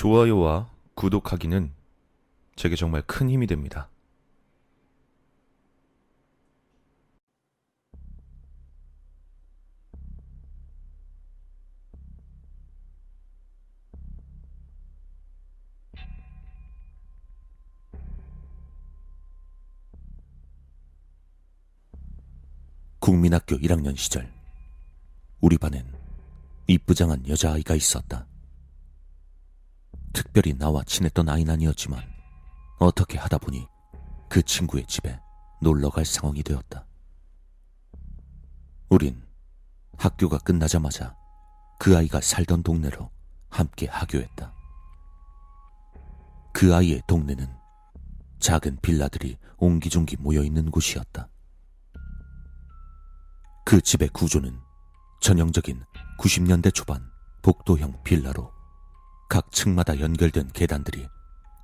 좋아요와 구독하기는 제게 정말 큰 힘이 됩니다. 국민학교 1학년 시절 우리 반엔 이쁘장한 여자아이가 있었다. 특별히 나와 친했던 아이는 아니었지만 어떻게 하다 보니 그 친구의 집에 놀러 갈 상황이 되었다. 우린 학교가 끝나자마자 그 아이가 살던 동네로 함께 하교했다. 그 아이의 동네는 작은 빌라들이 옹기종기 모여 있는 곳이었다. 그 집의 구조는 전형적인 90년대 초반 복도형 빌라로 각 층마다 연결된 계단들이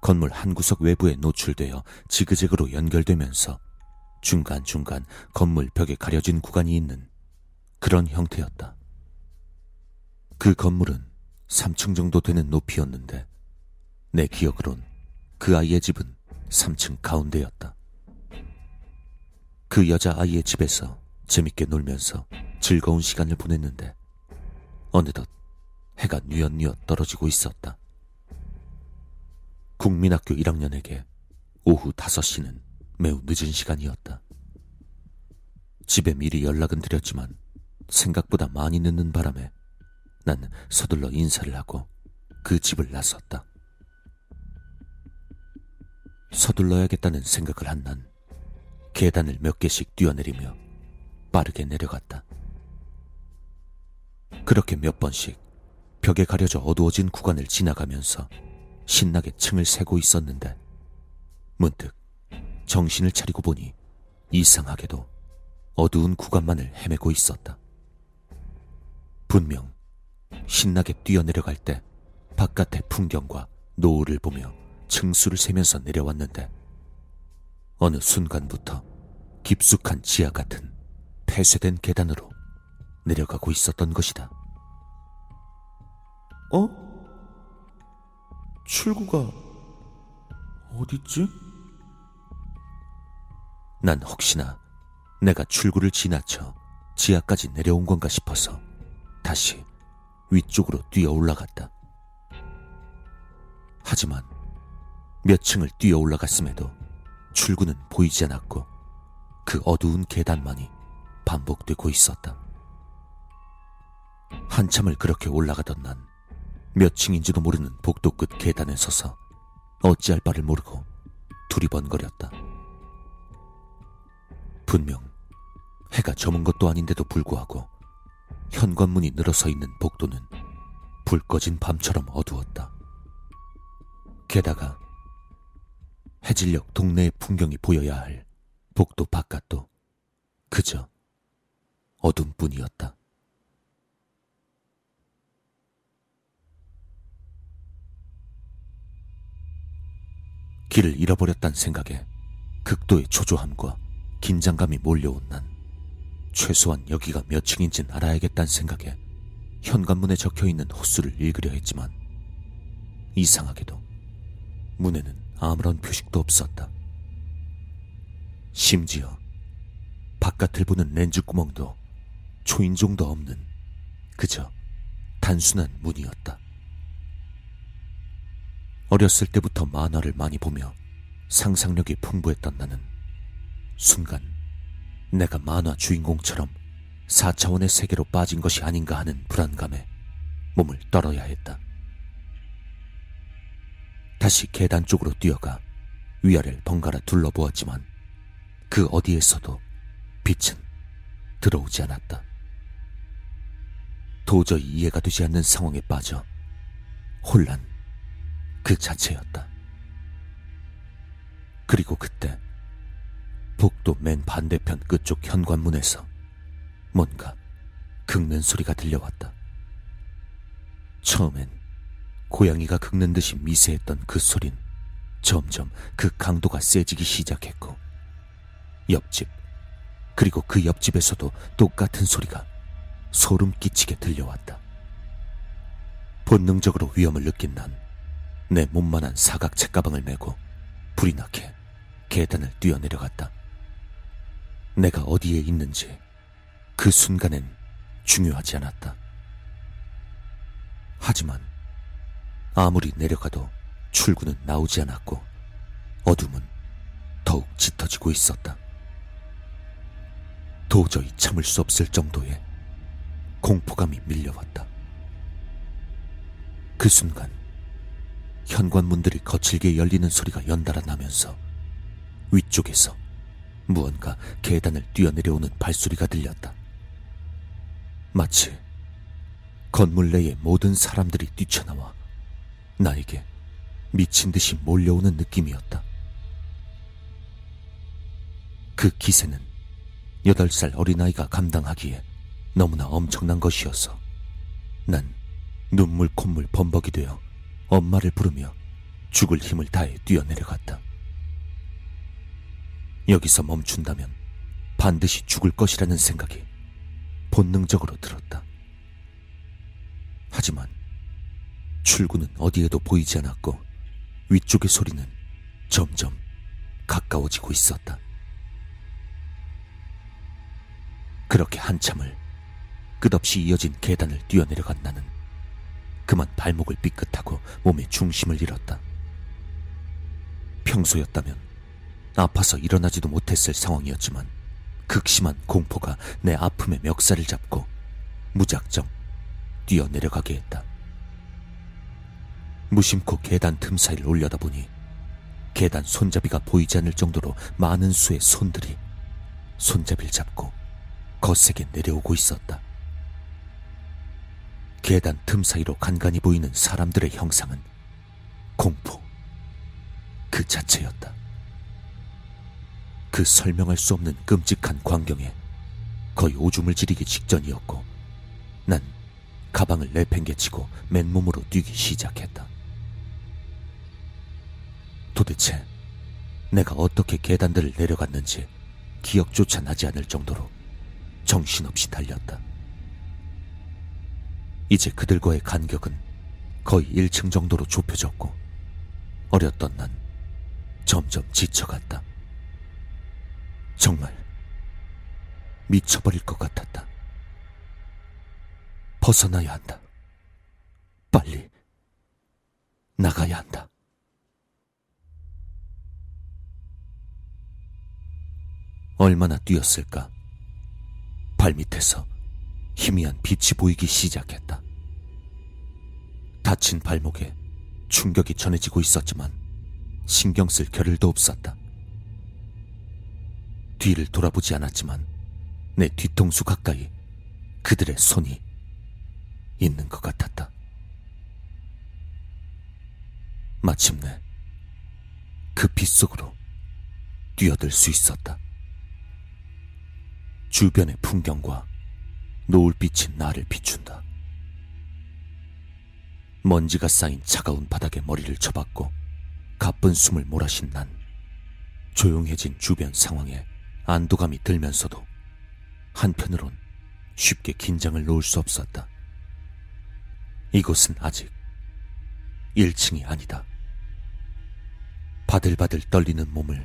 건물 한 구석 외부에 노출되어 지그재그로 연결되면서 중간중간 건물 벽에 가려진 구간이 있는 그런 형태였다. 그 건물은 3층 정도 되는 높이였는데 내 기억으론 그 아이의 집은 3층 가운데였다. 그 여자아이의 집에서 재밌게 놀면서 즐거운 시간을 보냈는데 어느덧 해가 뉘엿뉘엿 떨어지고 있었다. 국민학교 1학년에게 오후 5시는 매우 늦은 시간이었다. 집에 미리 연락은 드렸지만 생각보다 많이 늦는 바람에 난 서둘러 인사를 하고 그 집을 나섰다. 서둘러야겠다는 생각을 한 난 계단을 몇 개씩 뛰어내리며 빠르게 내려갔다. 그렇게 몇 번씩 벽에 가려져 어두워진 구간을 지나가면서 신나게 층을 세고 있었는데 문득 정신을 차리고 보니 이상하게도 어두운 구간만을 헤매고 있었다. 분명 신나게 뛰어내려갈 때 바깥의 풍경과 노을을 보며 층수를 세면서 내려왔는데 어느 순간부터 깊숙한 지하 같은 폐쇄된 계단으로 내려가고 있었던 것이다. 어? 출구가 어딨지? 난 혹시나 내가 출구를 지나쳐 지하까지 내려온 건가 싶어서 다시 위쪽으로 뛰어 올라갔다. 하지만 몇 층을 뛰어 올라갔음에도 출구는 보이지 않았고 그 어두운 계단만이 반복되고 있었다. 한참을 그렇게 올라가던 난 몇 층인지도 모르는 복도 끝 계단에 서서 어찌할 바를 모르고 두리번거렸다. 분명 해가 저문 것도 아닌데도 불구하고 현관문이 늘어서 있는 복도는 불 꺼진 밤처럼 어두웠다. 게다가 해질녘 동네의 풍경이 보여야 할 복도 바깥도 그저 어둠뿐이었다. 길을 잃어버렸단 생각에 극도의 초조함과 긴장감이 몰려온 난 최소한 여기가 몇 층인진 알아야겠다는 생각에 현관문에 적혀 있는 호수를 읽으려 했지만 이상하게도 문에는 아무런 표식도 없었다. 심지어 바깥을 보는 렌즈 구멍도 초인종도 없는 그저 단순한 문이었다. 어렸을 때부터 만화를 많이 보며 상상력이 풍부했던 나는 순간 내가 만화 주인공처럼 4차원의 세계로 빠진 것이 아닌가 하는 불안감에 몸을 떨어야 했다. 다시 계단 쪽으로 뛰어가 위아래를 번갈아 둘러보았지만 그 어디에서도 빛은 들어오지 않았다. 도저히 이해가 되지 않는 상황에 빠져 혼란 그 자체였다. 그리고 그때 복도 맨 반대편 끝쪽 현관문에서 뭔가 긁는 소리가 들려왔다. 처음엔 고양이가 긁는 듯이 미세했던 그 소린 점점 그 강도가 세지기 시작했고 옆집 그리고 그 옆집에서도 똑같은 소리가 소름 끼치게 들려왔다. 본능적으로 위험을 느낀 난 내 몸만한 사각 책가방을 메고 불이 나게 계단을 뛰어내려갔다. 내가 어디에 있는지 그 순간엔 중요하지 않았다. 하지만 아무리 내려가도 출구는 나오지 않았고 어둠은 더욱 짙어지고 있었다. 도저히 참을 수 없을 정도의 공포감이 밀려왔다. 그 순간 현관문들이 거칠게 열리는 소리가 연달아 나면서 위쪽에서 무언가 계단을 뛰어내려오는 발소리가 들렸다. 마치 건물 내의 모든 사람들이 뛰쳐나와 나에게 미친 듯이 몰려오는 느낌이었다. 그 기세는 여덟 살 어린아이가 감당하기에 너무나 엄청난 것이어서 난 눈물 콧물 범벅이 되어 엄마를 부르며 죽을 힘을 다해 뛰어내려갔다. 여기서 멈춘다면 반드시 죽을 것이라는 생각이 본능적으로 들었다. 하지만 출구는 어디에도 보이지 않았고 위쪽의 소리는 점점 가까워지고 있었다. 그렇게 한참을 끝없이 이어진 계단을 뛰어내려간 나는 그만 발목을 삐끗하고 몸의 중심을 잃었다. 평소였다면 아파서 일어나지도 못했을 상황이었지만 극심한 공포가 내 아픔의 멱살을 잡고 무작정 뛰어내려가게 했다. 무심코 계단 틈 사이를 올려다보니 계단 손잡이가 보이지 않을 정도로 많은 수의 손들이 손잡이를 잡고 거세게 내려오고 있었다. 계단 틈 사이로 간간히 보이는 사람들의 형상은 공포 그 자체였다. 그 설명할 수 없는 끔찍한 광경에 거의 오줌을 지리기 직전이었고 난 가방을 내팽개치고 맨몸으로 뛰기 시작했다. 도대체 내가 어떻게 계단들을 내려갔는지 기억조차 나지 않을 정도로 정신없이 달렸다. 이제 그들과의 간격은 거의 1층 정도로 좁혀졌고 어렸던 난 점점 지쳐갔다. 정말 미쳐버릴 것 같았다. 벗어나야 한다. 빨리 나가야 한다. 얼마나 뛰었을까? 발밑에서 희미한 빛이 보이기 시작했다. 다친 발목에 충격이 전해지고 있었지만 신경 쓸 겨를도 없었다. 뒤를 돌아보지 않았지만 내 뒤통수 가까이 그들의 손이 있는 것 같았다. 마침내 그 빛 속으로 뛰어들 수 있었다. 주변의 풍경과 노을빛이 나를 비춘다. 먼지가 쌓인 차가운 바닥에 머리를 쳐박고 가쁜 숨을 몰아쉰 난 조용해진 주변 상황에 안도감이 들면서도 한편으론 쉽게 긴장을 놓을 수 없었다. 이곳은 아직 1층이 아니다. 바들바들 떨리는 몸을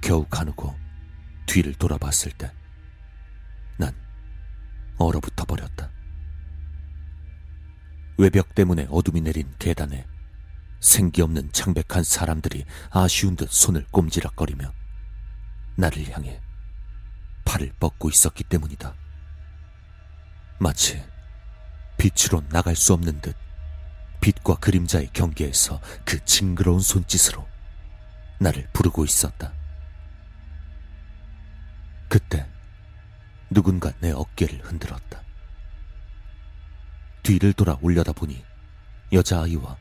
겨우 가누고 뒤를 돌아봤을 때난 얼어붙어 버렸다. 외벽 때문에 어둠이 내린 계단에 생기 없는 창백한 사람들이 아쉬운 듯 손을 꼼지락거리며 나를 향해 팔을 뻗고 있었기 때문이다. 마치 빛으로 나갈 수 없는 듯 빛과 그림자의 경계에서 그 징그러운 손짓으로 나를 부르고 있었다. 그때 누군가 내 어깨를 흔들었다. 뒤를 돌아 올려다 보니 여자아이와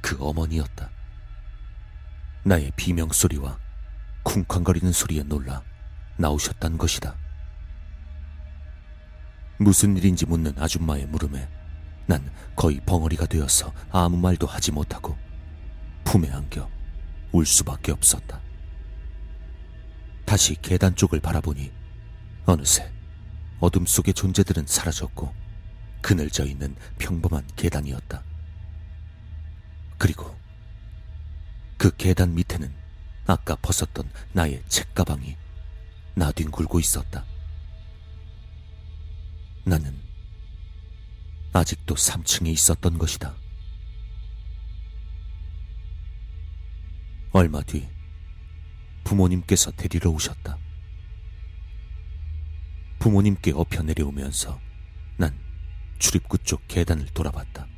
그 어머니였다. 나의 비명소리와 쿵쾅거리는 소리에 놀라 나오셨단 것이다. 무슨 일인지 묻는 아줌마의 물음에 난 거의 벙어리가 되어서 아무 말도 하지 못하고 품에 안겨 울 수밖에 없었다. 다시 계단 쪽을 바라보니 어느새 어둠 속의 존재들은 사라졌고 그늘져 있는 평범한 계단이었다. 그리고 그 계단 밑에는 아까 벗었던 나의 책가방이 나뒹굴고 있었다. 나는 아직도 3층에 있었던 것이다. 얼마 뒤 부모님께서 데리러 오셨다. 부모님께 엎혀 내려오면서 난 출입구 쪽 계단을 돌아봤다.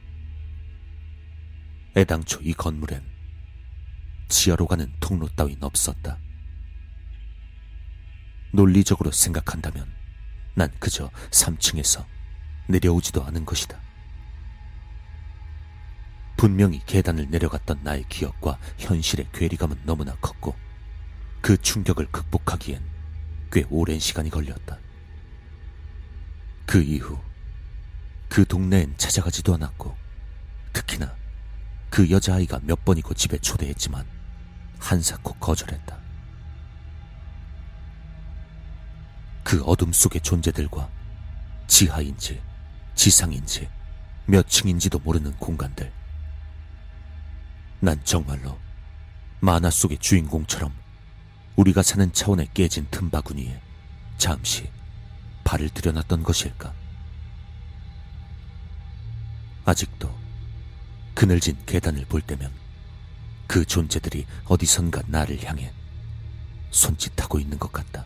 애당초 이 건물엔 지하로 가는 통로 따윈 없었다. 논리적으로 생각한다면 난 그저 3층에서 내려오지도 않은 것이다. 분명히 계단을 내려갔던 나의 기억과 현실의 괴리감은 너무나 컸고 그 충격을 극복하기엔 꽤 오랜 시간이 걸렸다. 그 이후 그 동네엔 찾아가지도 않았고 특히나 그 여자아이가 몇 번이고 집에 초대했지만 한사코 거절했다. 그 어둠 속의 존재들과 지하인지 지상인지 몇 층인지도 모르는 공간들. 난 정말로 만화 속의 주인공처럼 우리가 사는 차원에 깨진 틈바구니에 잠시 발을 들여놨던 것일까? 아직도 그늘진 계단을 볼 때면 그 존재들이 어디선가 나를 향해 손짓하고 있는 것 같다.